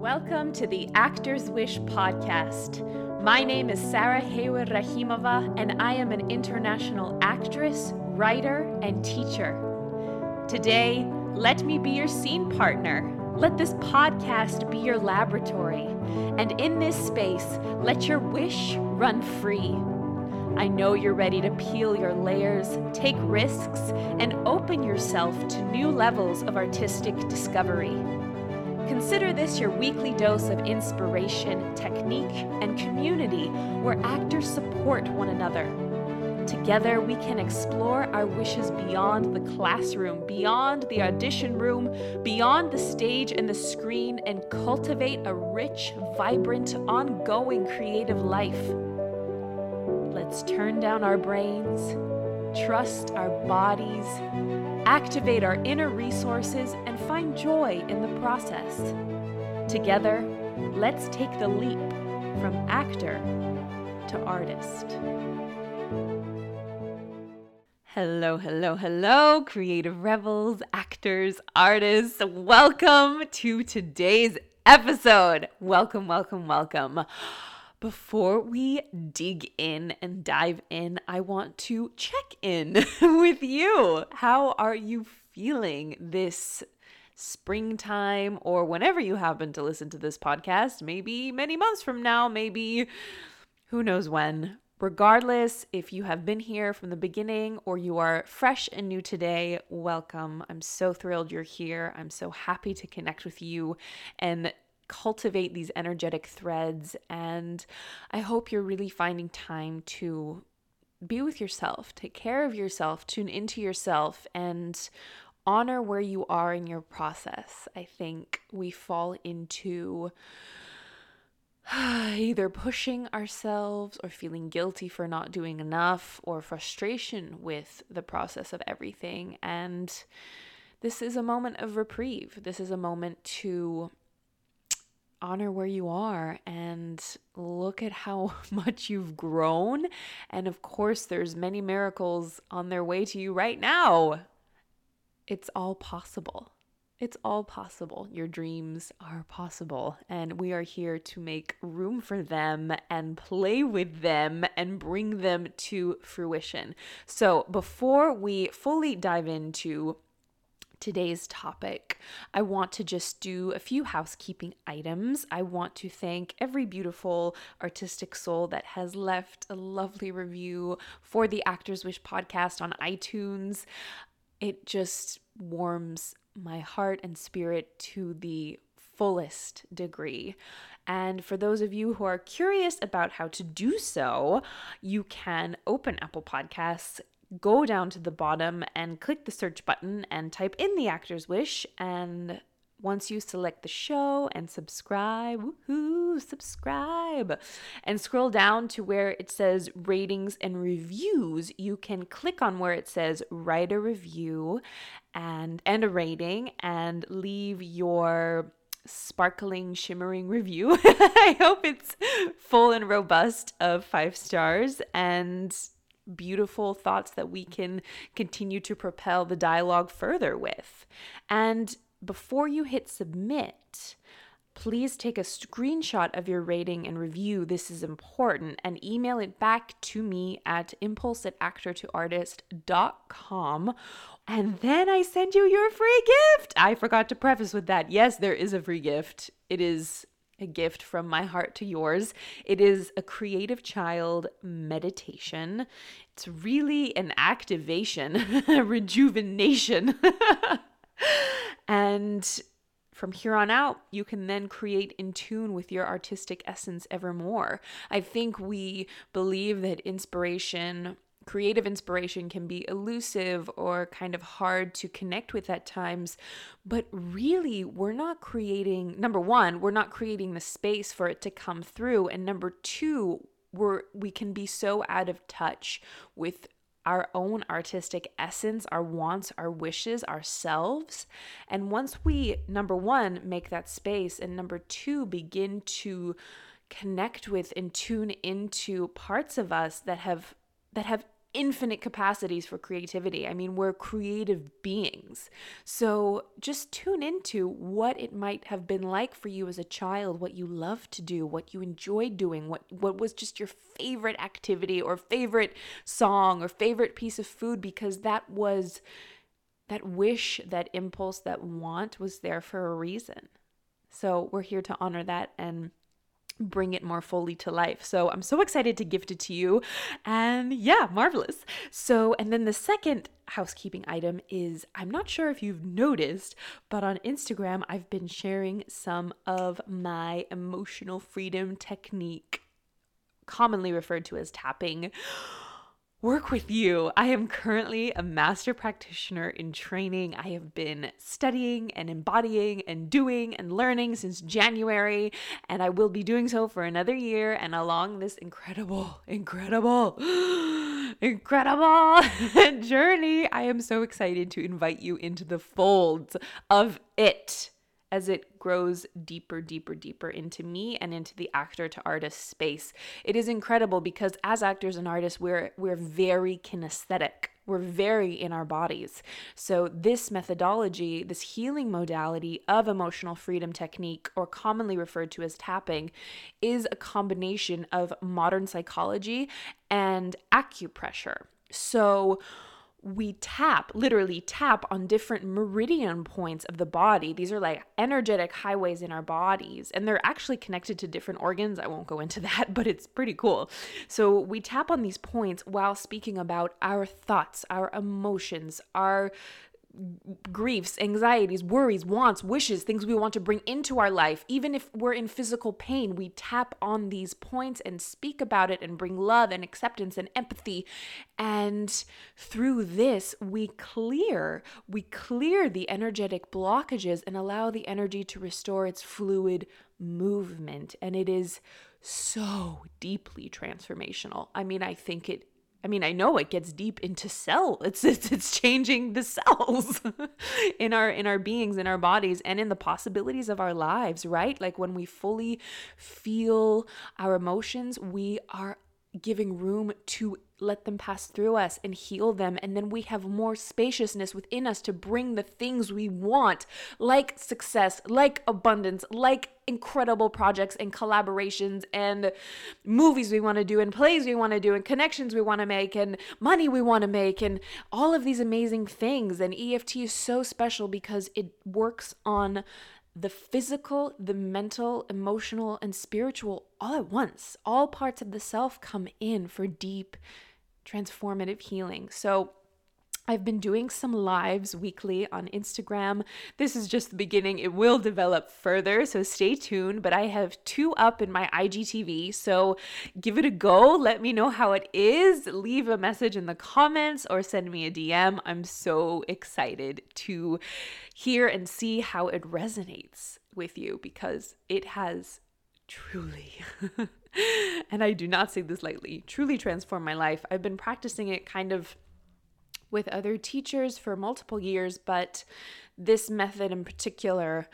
Welcome to the Actors Wish podcast. My name is Sarah Haywood Rahimova, and I am an international actress, writer, and teacher. Today, let me be your scene partner. Let this podcast be your laboratory. And in this space, let your wish run free. I know you're ready to peel your layers, take risks, and open yourself to new levels of artistic discovery. Consider this your weekly dose of inspiration, technique, and community where actors support one another. Together, we can explore our wishes beyond the classroom, beyond the audition room, beyond the stage and the screen, and cultivate a rich, vibrant, ongoing creative life. Let's turn down our brains, trust our bodies, activate our inner resources, and find joy in the process. Together, let's take the leap from actor to artist. Hello, hello, hello, creative rebels, actors, artists. Welcome to today's episode. Welcome, welcome, welcome. Before we dig in and dive in, I want to check in with you. How are you feeling this springtime or whenever you happen to listen to this podcast? Maybe many months from now, maybe who knows when. Regardless, if you have been here from the beginning or you are fresh and new today, welcome. I'm so thrilled you're here. I'm so happy to connect with you and cultivate these energetic threads. And I hope you're really finding time to be with yourself, take care of yourself, tune into yourself, and honor where you are in your process. I think we fall into either pushing ourselves or feeling guilty for not doing enough or frustration with the process of everything. And this is a moment of reprieve. This is a moment to honor where you are and look at how much you've grown. And of course there's many miracles on their way to you right now. It's all possible. It's all possible. Your dreams are possible. And we are here to make room for them and play with them and bring them to fruition. So before we fully dive into today's topic, I want to just do a few housekeeping items. I want to thank every beautiful artistic soul that has left a lovely review for the Actors Wish podcast on iTunes. It just warms my heart and spirit to the fullest degree. And for those of you who are curious about how to do so, you can open Apple Podcasts, go down to the bottom and click the search button and type in the actor's wish. And once you select the show and subscribe, woohoo, subscribe, and scroll down to where it says ratings and reviews, you can click on where it says write a review and and a rating and leave your sparkling, shimmering review. I hope it's full and robust of five stars and beautiful thoughts that we can continue to propel the dialogue further with. And before you hit submit, please take a screenshot of your rating and review. This is important and email it back to me at impulse at actortoartist.com. And then I send you your free gift. I forgot to preface with that. Yes, there is a free gift. It is a gift from my heart to yours. It is a creative child meditation. It's really an activation, rejuvenation. and from here on out, you can then create in tune with your artistic essence evermore. I think we believe that inspiration creative inspiration can be elusive or kind of hard to connect with at times. But really, we're not creating, number one, we're not creating the space for it to come through. And number two, we're, we can be so out of touch with our own artistic essence, our wants, our wishes, ourselves. And once we, number one, make that space, and number two, begin to connect with and tune into parts of us that have that have infinite capacities for creativity. I mean, we're creative beings. So just tune into what it might have been like for you as a child, what you loved to do, what you enjoyed doing, what, what was just your favorite activity or favorite song or favorite piece of food, because that was that wish, that impulse, that want was there for a reason. So we're here to honor that and bring it more fully to life. So I'm so excited to gift it to you. And yeah, marvelous. So, and then the second housekeeping item is I'm not sure if you've noticed, but on Instagram, I've been sharing some of my emotional freedom technique, commonly referred to as tapping work with you. I am currently a master practitioner in training. I have been studying and embodying and doing and learning since January, and I will be doing so for another year. And along this incredible, incredible, incredible journey, I am so excited to invite you into the folds of it as it grows deeper, deeper, deeper into me and into the actor to artist space. It is incredible because as actors and artists, we're we're very kinesthetic. We're very in our bodies. So this methodology, this healing modality of emotional freedom technique, or commonly referred to as tapping, is a combination of modern psychology and acupressure. So we tap, literally tap on different meridian points of the body. These are like energetic highways in our bodies, and they're actually connected to different organs. I won't go into that, but it's pretty cool. So we tap on these points while speaking about our thoughts, our emotions, our griefs, anxieties, worries, wants, wishes, things we want to bring into our life. Even if we're in physical pain, we tap on these points and speak about it and bring love and acceptance and empathy. And through this, we clear, we clear the energetic blockages and allow the energy to restore its fluid movement. And it is so deeply transformational. I mean, I think it I mean, I know it gets deep into cell. It's it's, it's changing the cells in our in our beings, in our bodies, and in the possibilities of our lives, right? Like when we fully feel our emotions, we are giving room to let them pass through us and heal them. And then we have more spaciousness within us to bring the things we want, like success, like abundance, like incredible projects and collaborations and movies we want to do and plays we want to do and connections we want to make and money we want to make and all of these amazing things. And EFT is so special because it works on the physical, the mental, emotional, and spiritual all at once. All parts of the self come in for deep, transformative healing. So, I've been doing some lives weekly on Instagram. This is just the beginning. It will develop further, so stay tuned. But I have two up in my IGTV, so give it a go. Let me know how it is. Leave a message in the comments or send me a DM. I'm so excited to hear and see how it resonates with you because it has truly. and I do not say this lightly, truly transformed my life. I've been practicing it kind of with other teachers for multiple years, but this method in particular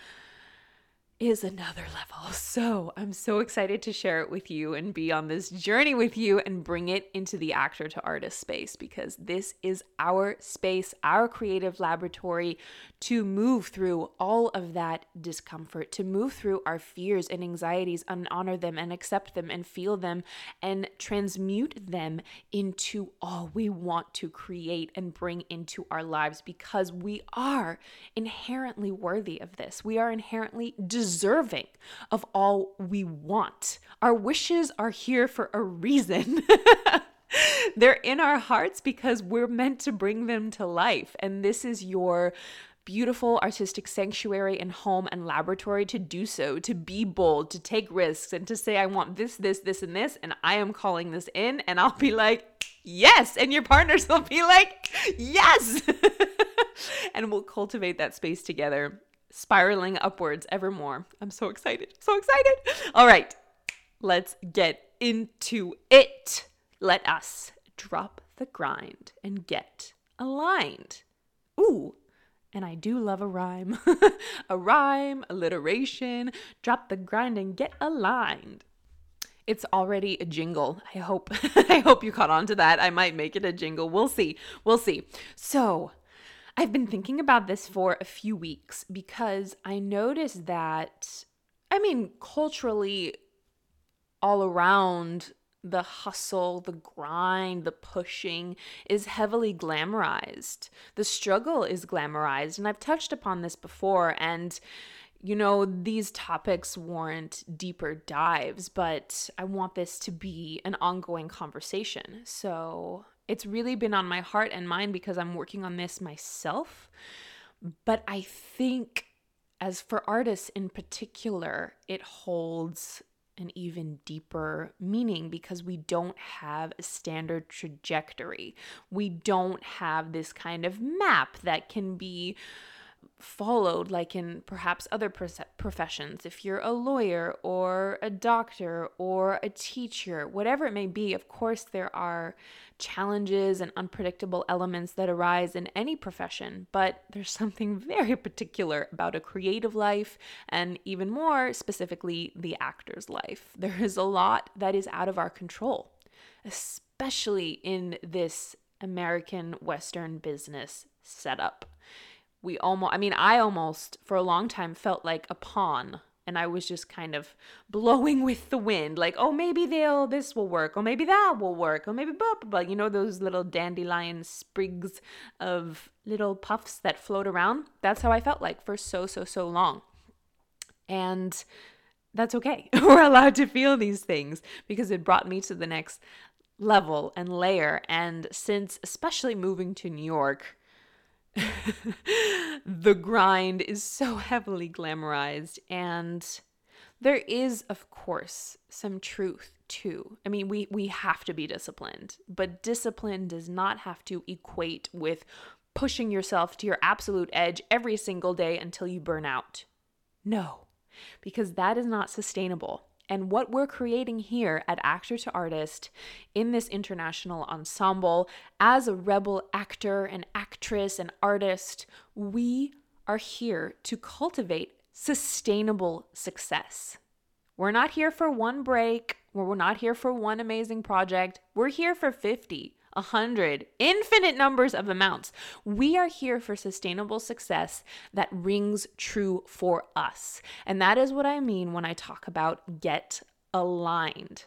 is another level. So I'm so excited to share it with you and be on this journey with you and bring it into the actor to artist space because this is our space, our creative laboratory to move through all of that discomfort, to move through our fears and anxieties and honor them and accept them and feel them and transmute them into all we want to create and bring into our lives because we are inherently worthy of this. We are inherently deserving of all we want. Our wishes are here for a reason. They're in our hearts because we're meant to bring them to life. And this is your beautiful artistic sanctuary and home and laboratory to do so, to be bold, to take risks, and to say, I want this, this, this, and this, and I am calling this in. And I'll be like, yes. And your partners will be like, yes. and we'll cultivate that space together, spiraling upwards ever more. I'm so excited. So excited. All right, let's get into it. Let us drop the grind and get aligned. Ooh, and I do love a rhyme. a rhyme, alliteration, drop the grind and get aligned. It's already a jingle. I hope I hope you caught on to that. I might make it a jingle. We'll see. We'll see. So, I've been thinking about this for a few weeks because I noticed that I mean, culturally all around the hustle, the grind, the pushing is heavily glamorized. The struggle is glamorized. And I've touched upon this before. And you know, these topics warrant deeper dives, but I want this to be an ongoing conversation. So it's really been on my heart and mind because I'm working on this myself. But I think, as for artists in particular, it holds an even deeper meaning because we don't have a standard trajectory. We don't have this kind of map that can be followed like in perhaps other professions. If you're a lawyer or a doctor or a teacher whatever it may be of course there are challenges and unpredictable elements that arise in any profession but there's something very particular about a creative life and even more specifically the actor's life. There is a lot that is out of our control especially in this American Western business setup we almost i mean i almost for a long time felt like a pawn and i was just kind of blowing with the wind like oh maybe they'll this will work or maybe that will work or maybe blah, blah, blah. you know those little dandelion sprigs of little puffs that float around? That's how i felt like for so so so long. And that's okay. We're allowed to feel these things because it brought me to the next level and layer. And since especially moving to new york the grind is so heavily glamorized and there is of course some truth too. I mean, we we have to be disciplined, but discipline does not have to equate with pushing yourself to your absolute edge every single day until you burn out. No, because that is not sustainable. And what we're creating here at Actor to Artist in this international ensemble, as a rebel actor and actress and artist, we are here to cultivate sustainable success. We're not here for one break, we're not here for one amazing project. We're here for 50, a hundred, infinite numbers of amounts. We are here for sustainable success that rings true for us. And that is what I mean when I talk about get aligned.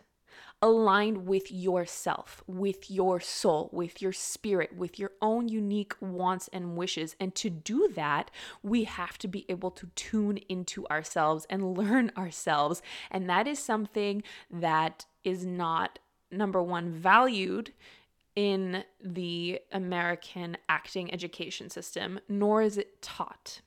Aligned with yourself, with your soul, with your spirit, with your own unique wants and wishes. And to do that, we have to be able to tune into ourselves and learn ourselves. And that is something that is not, number one, valued in the American acting education system, nor is it taught.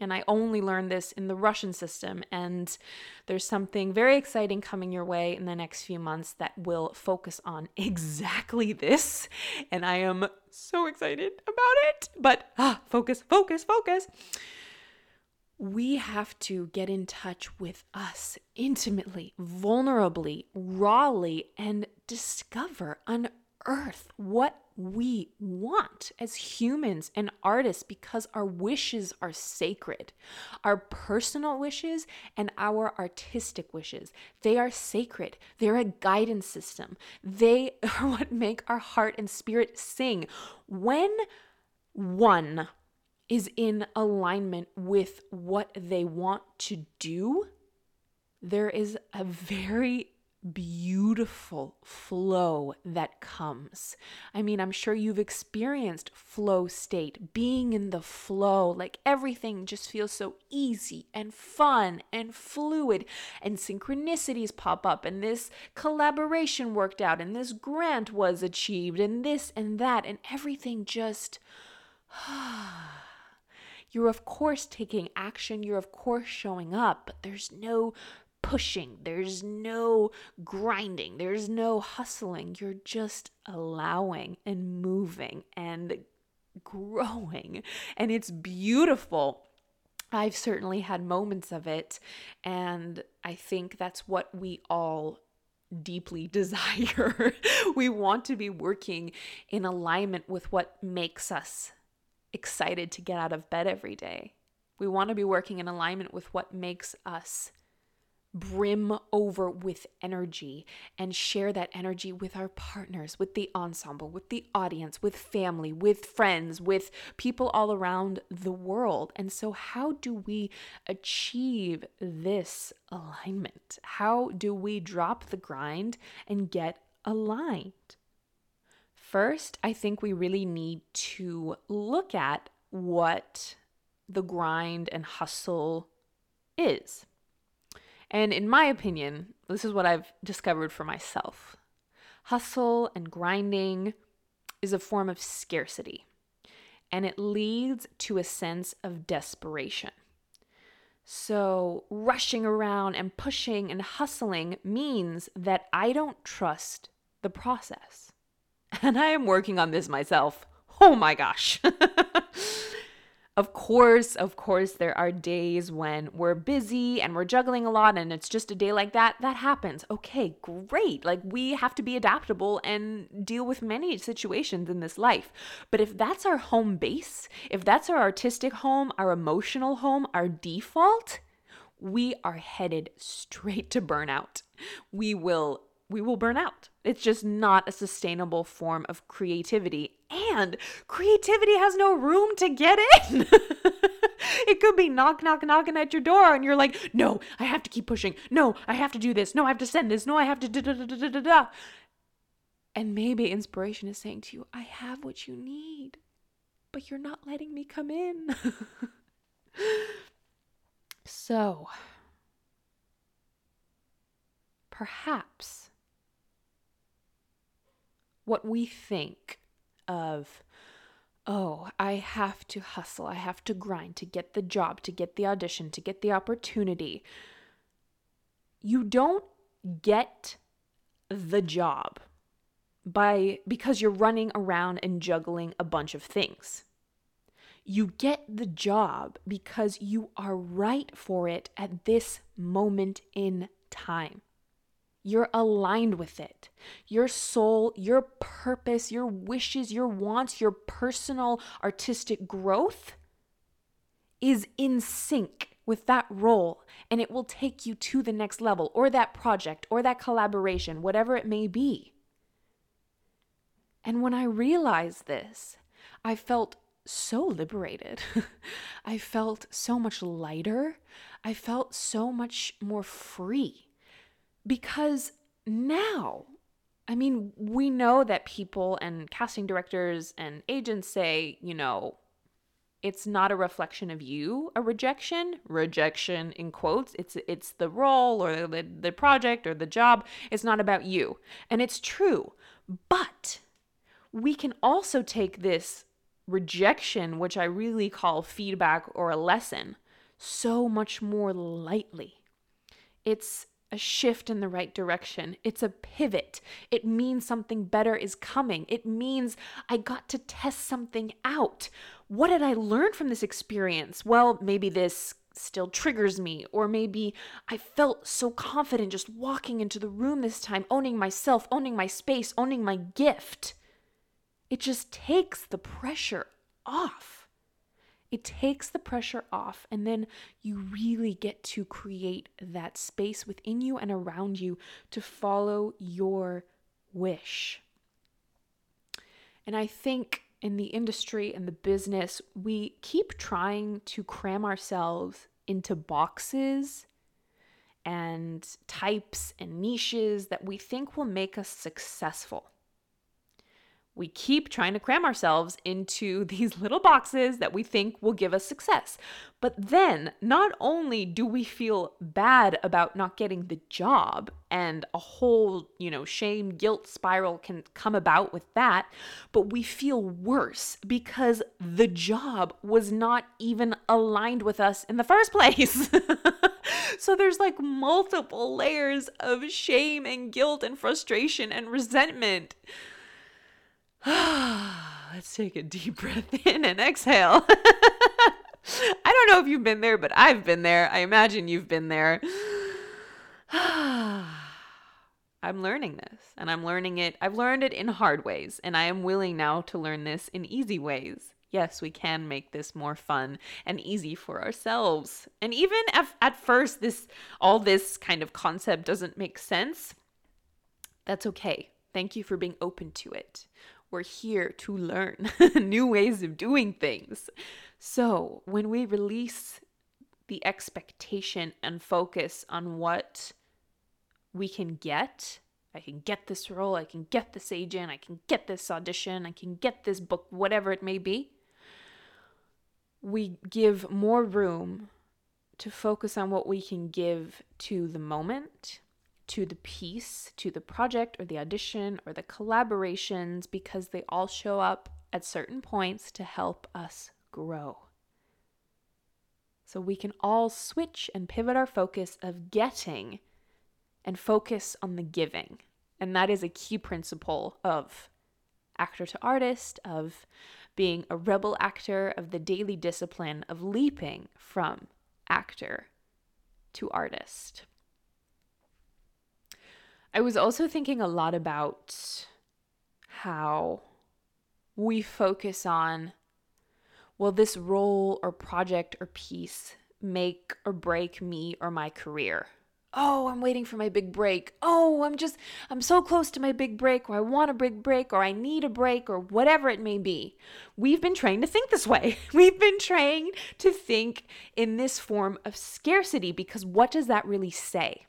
And I only learned this in the Russian system. And there's something very exciting coming your way in the next few months that will focus on exactly this. And I am so excited about it. But ah, focus, focus, focus. We have to get in touch with us intimately, vulnerably, rawly, and discover, unearth earth what we want as humans and artists because our wishes are sacred. Our personal wishes and our artistic wishes, they are sacred. They're a guidance system. They are what make our heart and spirit sing. When one is in alignment with what they want to do, there is a very beautiful flow that comes. I mean, I'm sure you've experienced flow state, being in the flow, like everything just feels so easy and fun and fluid, and synchronicities pop up, and this collaboration worked out, and this grant was achieved, and this and that, and everything just. You're, of course, taking action. You're, of course, showing up, but there's no pushing, there's no grinding, there's no hustling. You're just allowing and moving and growing. And it's beautiful. I've certainly had moments of it. And I think that's what we all deeply desire. we want to be working in alignment with what makes us excited to get out of bed every day. We want to be working in alignment with what makes us brim over with energy and share that energy with our partners, with the ensemble, with the audience, with family, with friends, with people all around the world. And so, how do we achieve this alignment? How do we drop the grind and get aligned? First, I think we really need to look at what the grind and hustle is. And in my opinion, this is what I've discovered for myself hustle and grinding is a form of scarcity, and it leads to a sense of desperation. So, rushing around and pushing and hustling means that I don't trust the process. And I am working on this myself. Oh my gosh. Of course, of course, there are days when we're busy and we're juggling a lot and it's just a day like that. That happens. Okay, great. Like we have to be adaptable and deal with many situations in this life. But if that's our home base, if that's our artistic home, our emotional home, our default, we are headed straight to burnout. We will we will burn out. It's just not a sustainable form of creativity. And creativity has no room to get in. it could be knock, knock, knocking at your door, and you're like, no, I have to keep pushing. No, I have to do this. No, I have to send this. No, I have to da da da da da da. And maybe inspiration is saying to you, I have what you need, but you're not letting me come in. so, perhaps what we think of oh, I have to hustle, I have to grind to get the job, to get the audition, to get the opportunity. You don't get the job by because you're running around and juggling a bunch of things. You get the job because you are right for it at this moment in time. You're aligned with it. Your soul, your purpose, your wishes, your wants, your personal artistic growth is in sync with that role and it will take you to the next level or that project or that collaboration, whatever it may be. And when I realized this, I felt so liberated. I felt so much lighter. I felt so much more free because now, I mean, we know that people and casting directors and agents say, you know, it's not a reflection of you, a rejection, rejection in quotes. It's it's the role or the, the project or the job. It's not about you. And it's true. But we can also take this rejection, which I really call feedback or a lesson, so much more lightly. It's a shift in the right direction. It's a pivot. It means something better is coming. It means I got to test something out. What did I learn from this experience? Well, maybe this still triggers me, or maybe I felt so confident just walking into the room this time, owning myself, owning my space, owning my gift. It just takes the pressure off. It takes the pressure off, and then you really get to create that space within you and around you to follow your wish. And I think in the industry and the business, we keep trying to cram ourselves into boxes and types and niches that we think will make us successful we keep trying to cram ourselves into these little boxes that we think will give us success. But then, not only do we feel bad about not getting the job, and a whole, you know, shame, guilt spiral can come about with that, but we feel worse because the job was not even aligned with us in the first place. so there's like multiple layers of shame and guilt and frustration and resentment. Let's take a deep breath in and exhale. I don't know if you've been there, but I've been there. I imagine you've been there. I'm learning this and I'm learning it. I've learned it in hard ways and I am willing now to learn this in easy ways. Yes, we can make this more fun and easy for ourselves. And even if at first this all this kind of concept doesn't make sense, that's okay. Thank you for being open to it. We're here to learn new ways of doing things. So, when we release the expectation and focus on what we can get, I can get this role, I can get this agent, I can get this audition, I can get this book, whatever it may be we give more room to focus on what we can give to the moment, to the piece, to the project or the audition or the collaborations because they all show up at certain points to help us grow. So we can all switch and pivot our focus of getting and focus on the giving. And that is a key principle of actor to artist, of being a rebel actor of the daily discipline of leaping from actor to artist. I was also thinking a lot about how we focus on, will this role or project or piece make or break me or my career? oh, I'm waiting for my big break. Oh, I'm just, I'm so close to my big break, or I want a big break, or I need a break, or whatever it may be. We've been trained to think this way. We've been trained to think in this form of scarcity because what does that really say?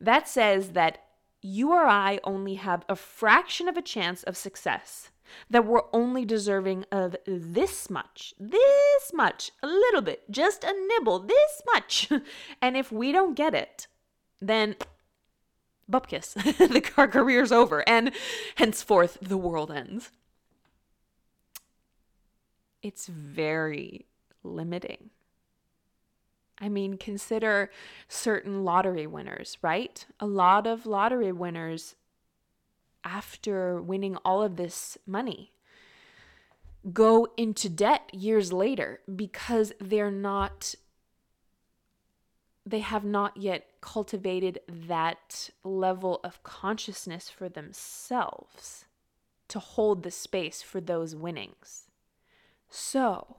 That says that you or I only have a fraction of a chance of success. That we're only deserving of this much, this much, a little bit, just a nibble, this much. and if we don't get it, then bupkis. the car career's over, and henceforth the world ends. It's very limiting. I mean, consider certain lottery winners, right? A lot of lottery winners, after winning all of this money, go into debt years later because they're not they have not yet cultivated that level of consciousness for themselves to hold the space for those winnings. So,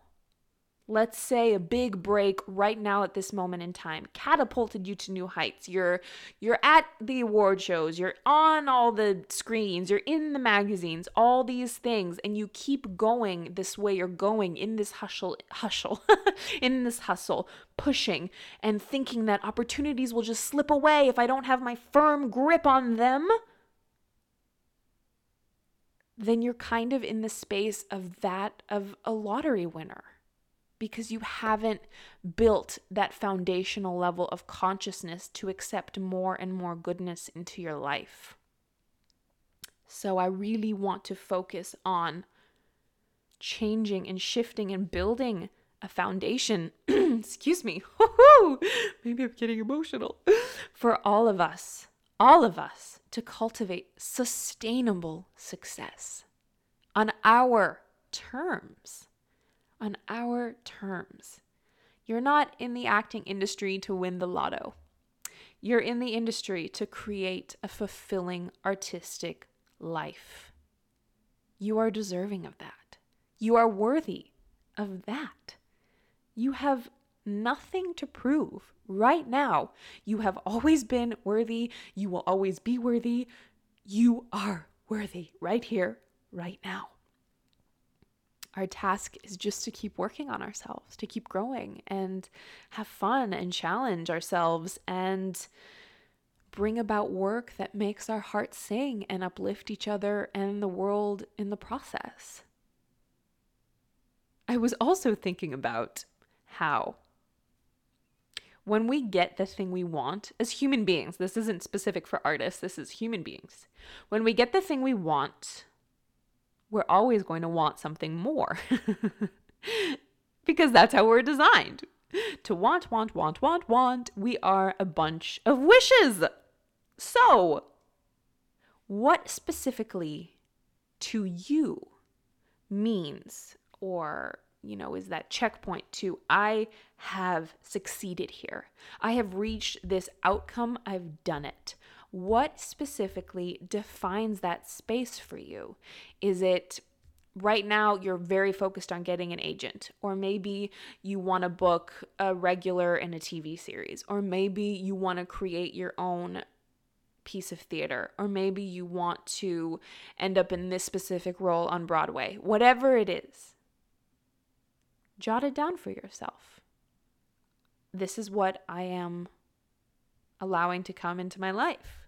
let's say a big break right now at this moment in time catapulted you to new heights. You're you're at the award shows you're on all the screens you're in the magazines all these things and you keep going this way. You're going in this hustle hustle in this hustle pushing and thinking that opportunities will just slip away if i don't have my firm grip on them. Then you're kind of in the space of that of a lottery winner because you haven't built that foundational level of consciousness to accept more and more goodness into your life. So, I really want to focus on changing and shifting and building a foundation. Excuse me. Maybe I'm getting emotional. For all of us, all of us to cultivate sustainable success on our terms on our terms. You're not in the acting industry to win the lotto. You're in the industry to create a fulfilling artistic life. You are deserving of that. You are worthy of that. You have nothing to prove right now. You have always been worthy. You will always be worthy. You are worthy right here, right now our task is just to keep working on ourselves, to keep growing and have fun and challenge ourselves and bring about work that makes our hearts sing and uplift each other and the world in the process. I was also thinking about how when we get the thing we want as human beings, this isn't specific for artists, this is human beings. When we get the thing we want, we're always going to want something more because that's how we're designed to want, want, want, want, want. We are a bunch of wishes. So, what specifically to you means or you know, is that checkpoint to I have succeeded here. I have reached this outcome. I've done it. What specifically defines that space for you? Is it right now you're very focused on getting an agent or maybe you want to book a regular in a TV series or maybe you want to create your own piece of theater or maybe you want to end up in this specific role on Broadway whatever it is? Jot it down for yourself. This is what I am allowing to come into my life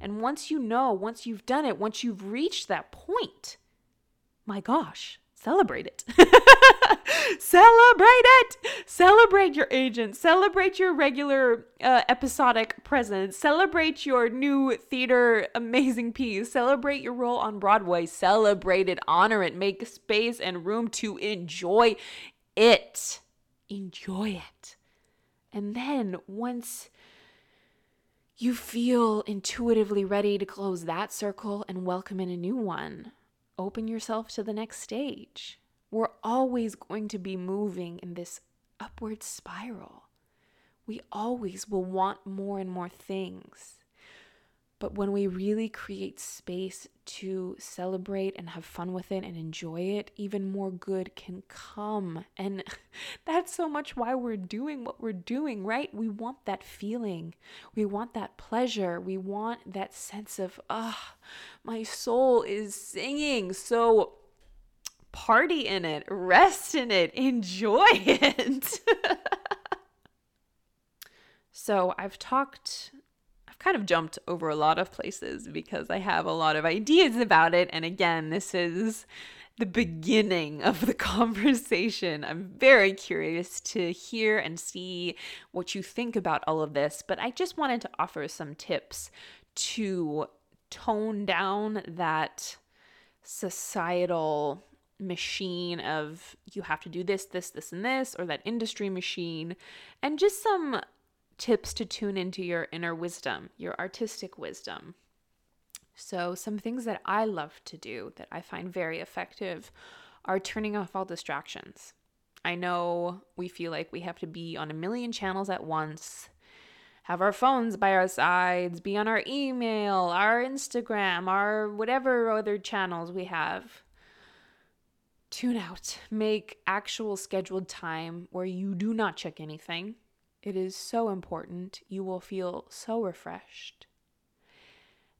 and once you know once you've done it once you've reached that point my gosh, celebrate it. celebrate it. Celebrate your agent. Celebrate your regular uh, episodic presence. Celebrate your new theater amazing piece. Celebrate your role on Broadway. Celebrate it. Honor it. Make space and room to enjoy it. Enjoy it. And then once you feel intuitively ready to close that circle and welcome in a new one, open yourself to the next stage. We're always going to be moving in this upward spiral. We always will want more and more things. But when we really create space to celebrate and have fun with it and enjoy it, even more good can come. And that's so much why we're doing what we're doing, right? We want that feeling. We want that pleasure. We want that sense of, ah, oh, my soul is singing. So party in it, rest in it, enjoy it. so I've talked kind of jumped over a lot of places because I have a lot of ideas about it. And again, this is the beginning of the conversation. I'm very curious to hear and see what you think about all of this, but I just wanted to offer some tips to tone down that societal machine of you have to do this, this, this, and this, or that industry machine, and just some tips to tune into your inner wisdom, your artistic wisdom. So, some things that I love to do that I find very effective are turning off all distractions. I know we feel like we have to be on a million channels at once, have our phones by our sides, be on our email, our Instagram, our whatever other channels we have. Tune out. Make actual scheduled time where you do not check anything it is so important. You will feel so refreshed.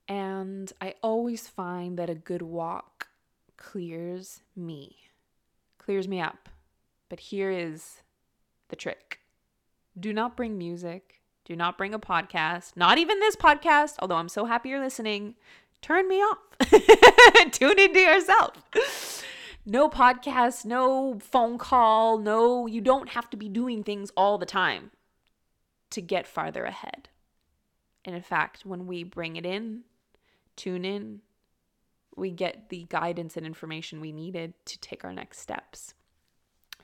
And I always find that a good walk clears me, clears me up. But here is the trick do not bring music, do not bring a podcast, not even this podcast, although I'm so happy you're listening. Turn me off. Tune into yourself. No podcast, no phone call, no, you don't have to be doing things all the time to get farther ahead. And in fact, when we bring it in, tune in, we get the guidance and information we needed to take our next steps.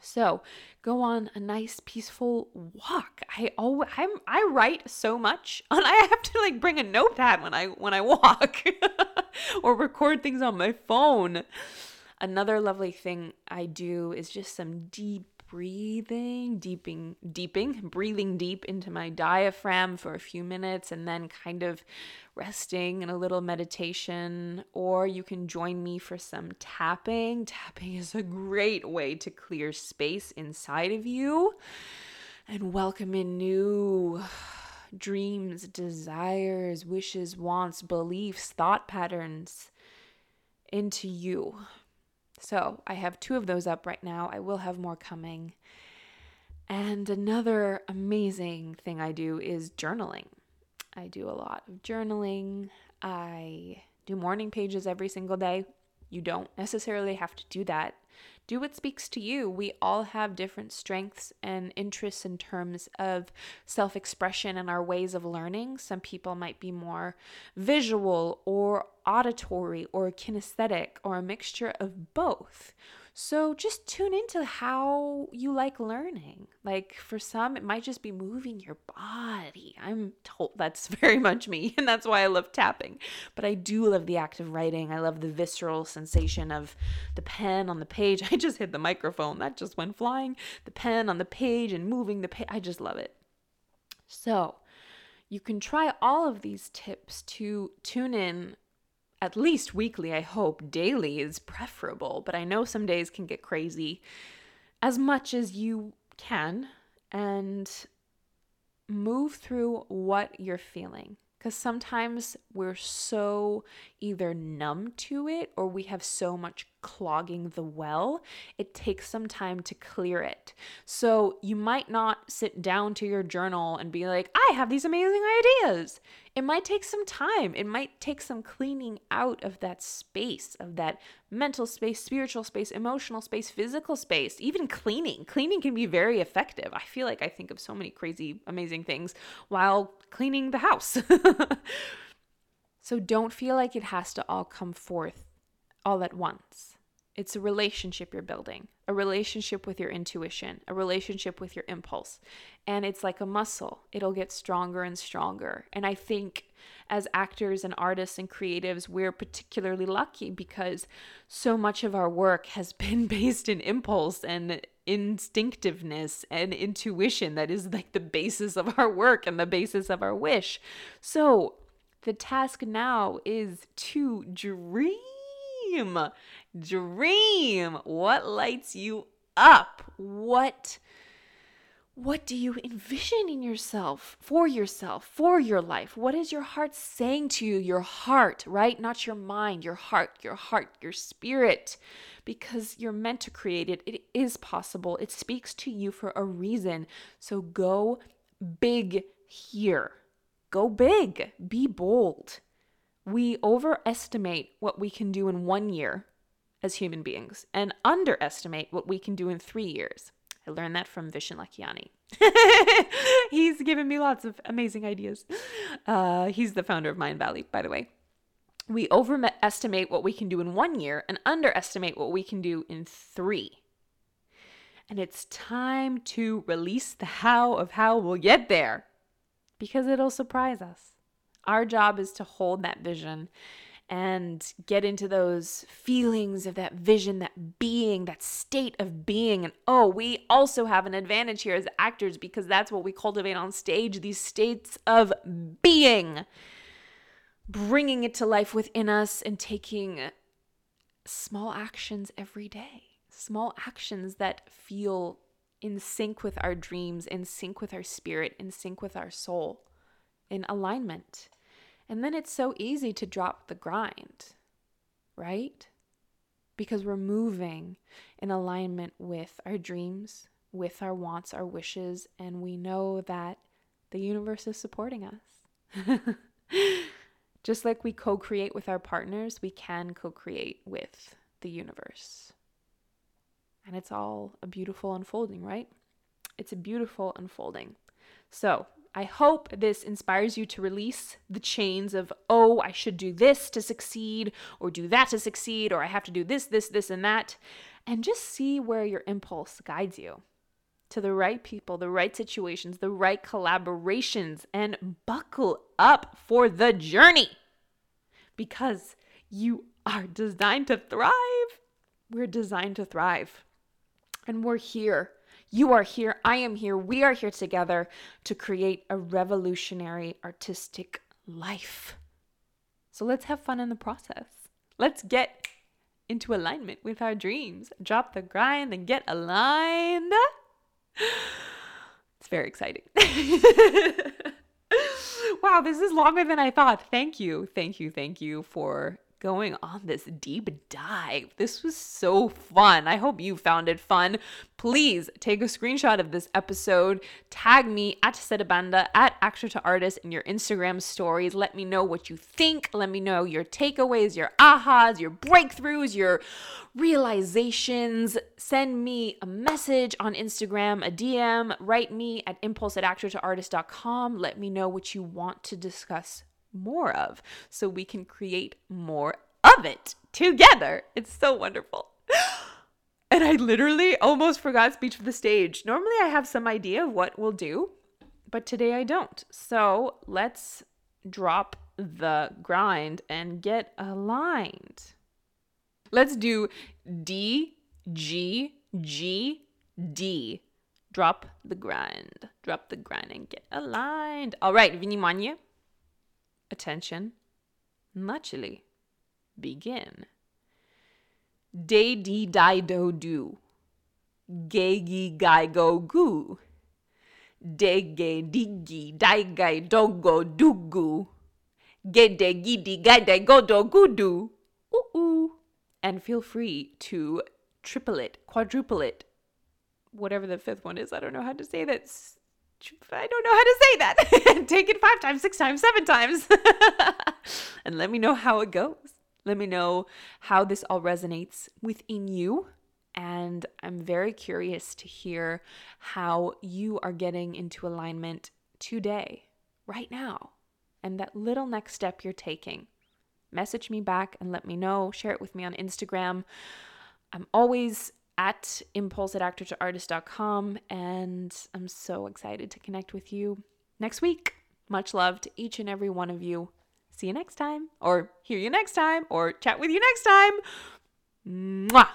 So, go on a nice peaceful walk. I always I'm, I write so much, and I have to like bring a notepad when I when I walk, or record things on my phone. Another lovely thing I do is just some deep breathing, deeping, deeping, breathing deep into my diaphragm for a few minutes and then kind of resting in a little meditation. Or you can join me for some tapping. Tapping is a great way to clear space inside of you and welcome in new dreams, desires, wishes, wants, beliefs, thought patterns into you. So I have two of those up right now. I will have more coming. And another amazing thing I do is journaling. I do a lot of journaling. I do morning pages every single day. You don't necessarily have to do that do what speaks to you. We all have different strengths and interests in terms of self expression and our ways of learning. Some people might be more visual or auditory or kinesthetic or a mixture of both. So just tune into how you like learning. Like for some, it might just be moving your body. I'm told that's very much me, and that's why I love tapping. But I do love the act of writing. I love the visceral sensation of the pen on the page. I just hit the microphone, that just went flying. The pen on the page and moving the page. I just love it. So, you can try all of these tips to tune in at least weekly. I hope daily is preferable, but I know some days can get crazy as much as you can and move through what you're feeling. Because sometimes we're so either numb to it or we have so much clogging the well, it takes some time to clear it. So you might not sit down to your journal and be like, I have these amazing ideas. It might take some time. It might take some cleaning out of that space, of that mental space, spiritual space, emotional space, physical space, even cleaning. Cleaning can be very effective. I feel like I think of so many crazy, amazing things while cleaning the house. so don't feel like it has to all come forth all at once. It's a relationship you're building, a relationship with your intuition, a relationship with your impulse. And it's like a muscle, it'll get stronger and stronger. And I think as actors and artists and creatives, we're particularly lucky because so much of our work has been based in impulse and instinctiveness and intuition that is like the basis of our work and the basis of our wish. So, the task now is to dream dream. Dream. What lights you up? What what do you envision in yourself, for yourself, for your life? What is your heart saying to you? Your heart, right? Not your mind, your heart, your heart, your spirit. Because you're meant to create it. It is possible. It speaks to you for a reason. So go big here. Go big. Be bold we overestimate what we can do in one year as human beings and underestimate what we can do in three years. I learned that from Vishen Lakhiani. he's given me lots of amazing ideas. Uh, he's the founder of Mindvalley, by the way. We overestimate what we can do in one year and underestimate what we can do in three. And it's time to release the how of how we'll get there because it'll surprise us. Our job is to hold that vision and get into those feelings of that vision, that being, that state of being. And oh, we also have an advantage here as actors because that's what we cultivate on stage these states of being, bringing it to life within us and taking small actions every day, small actions that feel in sync with our dreams, in sync with our spirit, in sync with our soul in alignment. And then it's so easy to drop the grind, right? Because we're moving in alignment with our dreams, with our wants, our wishes, and we know that the universe is supporting us. Just like we co create with our partners, we can co create with the universe. And it's all a beautiful unfolding, right? It's a beautiful unfolding. So, I hope this inspires you to release the chains of, oh, I should do this to succeed, or do that to succeed, or I have to do this, this, this, and that, and just see where your impulse guides you to the right people, the right situations, the right collaborations, and buckle up for the journey. Because you are designed to thrive. We're designed to thrive, and we're here you are here. I am here. We are here together to create a revolutionary artistic life. So let's have fun in the process. Let's get into alignment with our dreams. Drop the grind and get aligned. It's very exciting. wow, this is longer than I thought. Thank you. Thank you. Thank you for going on this deep dive. This was so fun. I hope you found it fun. Please take a screenshot of this episode, tag me at Serabanda, at Actor to Artist in your Instagram stories. Let me know what you think. Let me know your takeaways, your ahas, your breakthroughs, your realizations. Send me a message on Instagram, a DM, write me at impulse at actortoartist.com. Let me know what you want to discuss more of so we can create more of it together. It's so wonderful. And I literally almost forgot speech for the stage. Normally I have some idea of what we'll do, but today I don't. So let's drop the grind and get aligned. Let's do D, G, G, D. Drop the grind. Drop the grind and get aligned. All right, Manye attention, naturally begin. De di di do do. Ge gi gai go goo. De ge digi di gai do go do goo. Ge de gi di gai de go do goo do. Ooh ooh. And feel free to triple it, quadruple it, whatever the fifth one is. I don't know how to say that. I don't know how to say that. Take it five times, six times, seven times. and let me know how it goes. Let me know how this all resonates within you. And I'm very curious to hear how you are getting into alignment today, right now, and that little next step you're taking. Message me back and let me know. Share it with me on Instagram. I'm always at impulse at actortoartist.com and I'm so excited to connect with you next week. Much love to each and every one of you. See you next time, or hear you next time, or chat with you next time. Mwah!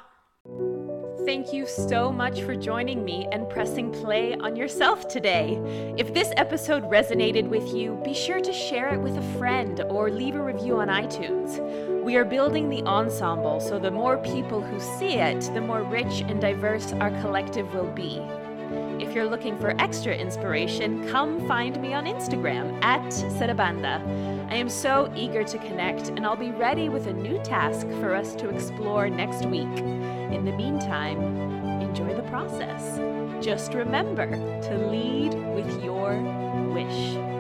Thank you so much for joining me and pressing play on yourself today. If this episode resonated with you, be sure to share it with a friend or leave a review on iTunes. We are building the ensemble, so the more people who see it, the more rich and diverse our collective will be. If you're looking for extra inspiration, come find me on Instagram at Serabanda. I am so eager to connect, and I'll be ready with a new task for us to explore next week. In the meantime, enjoy the process. Just remember to lead with your wish.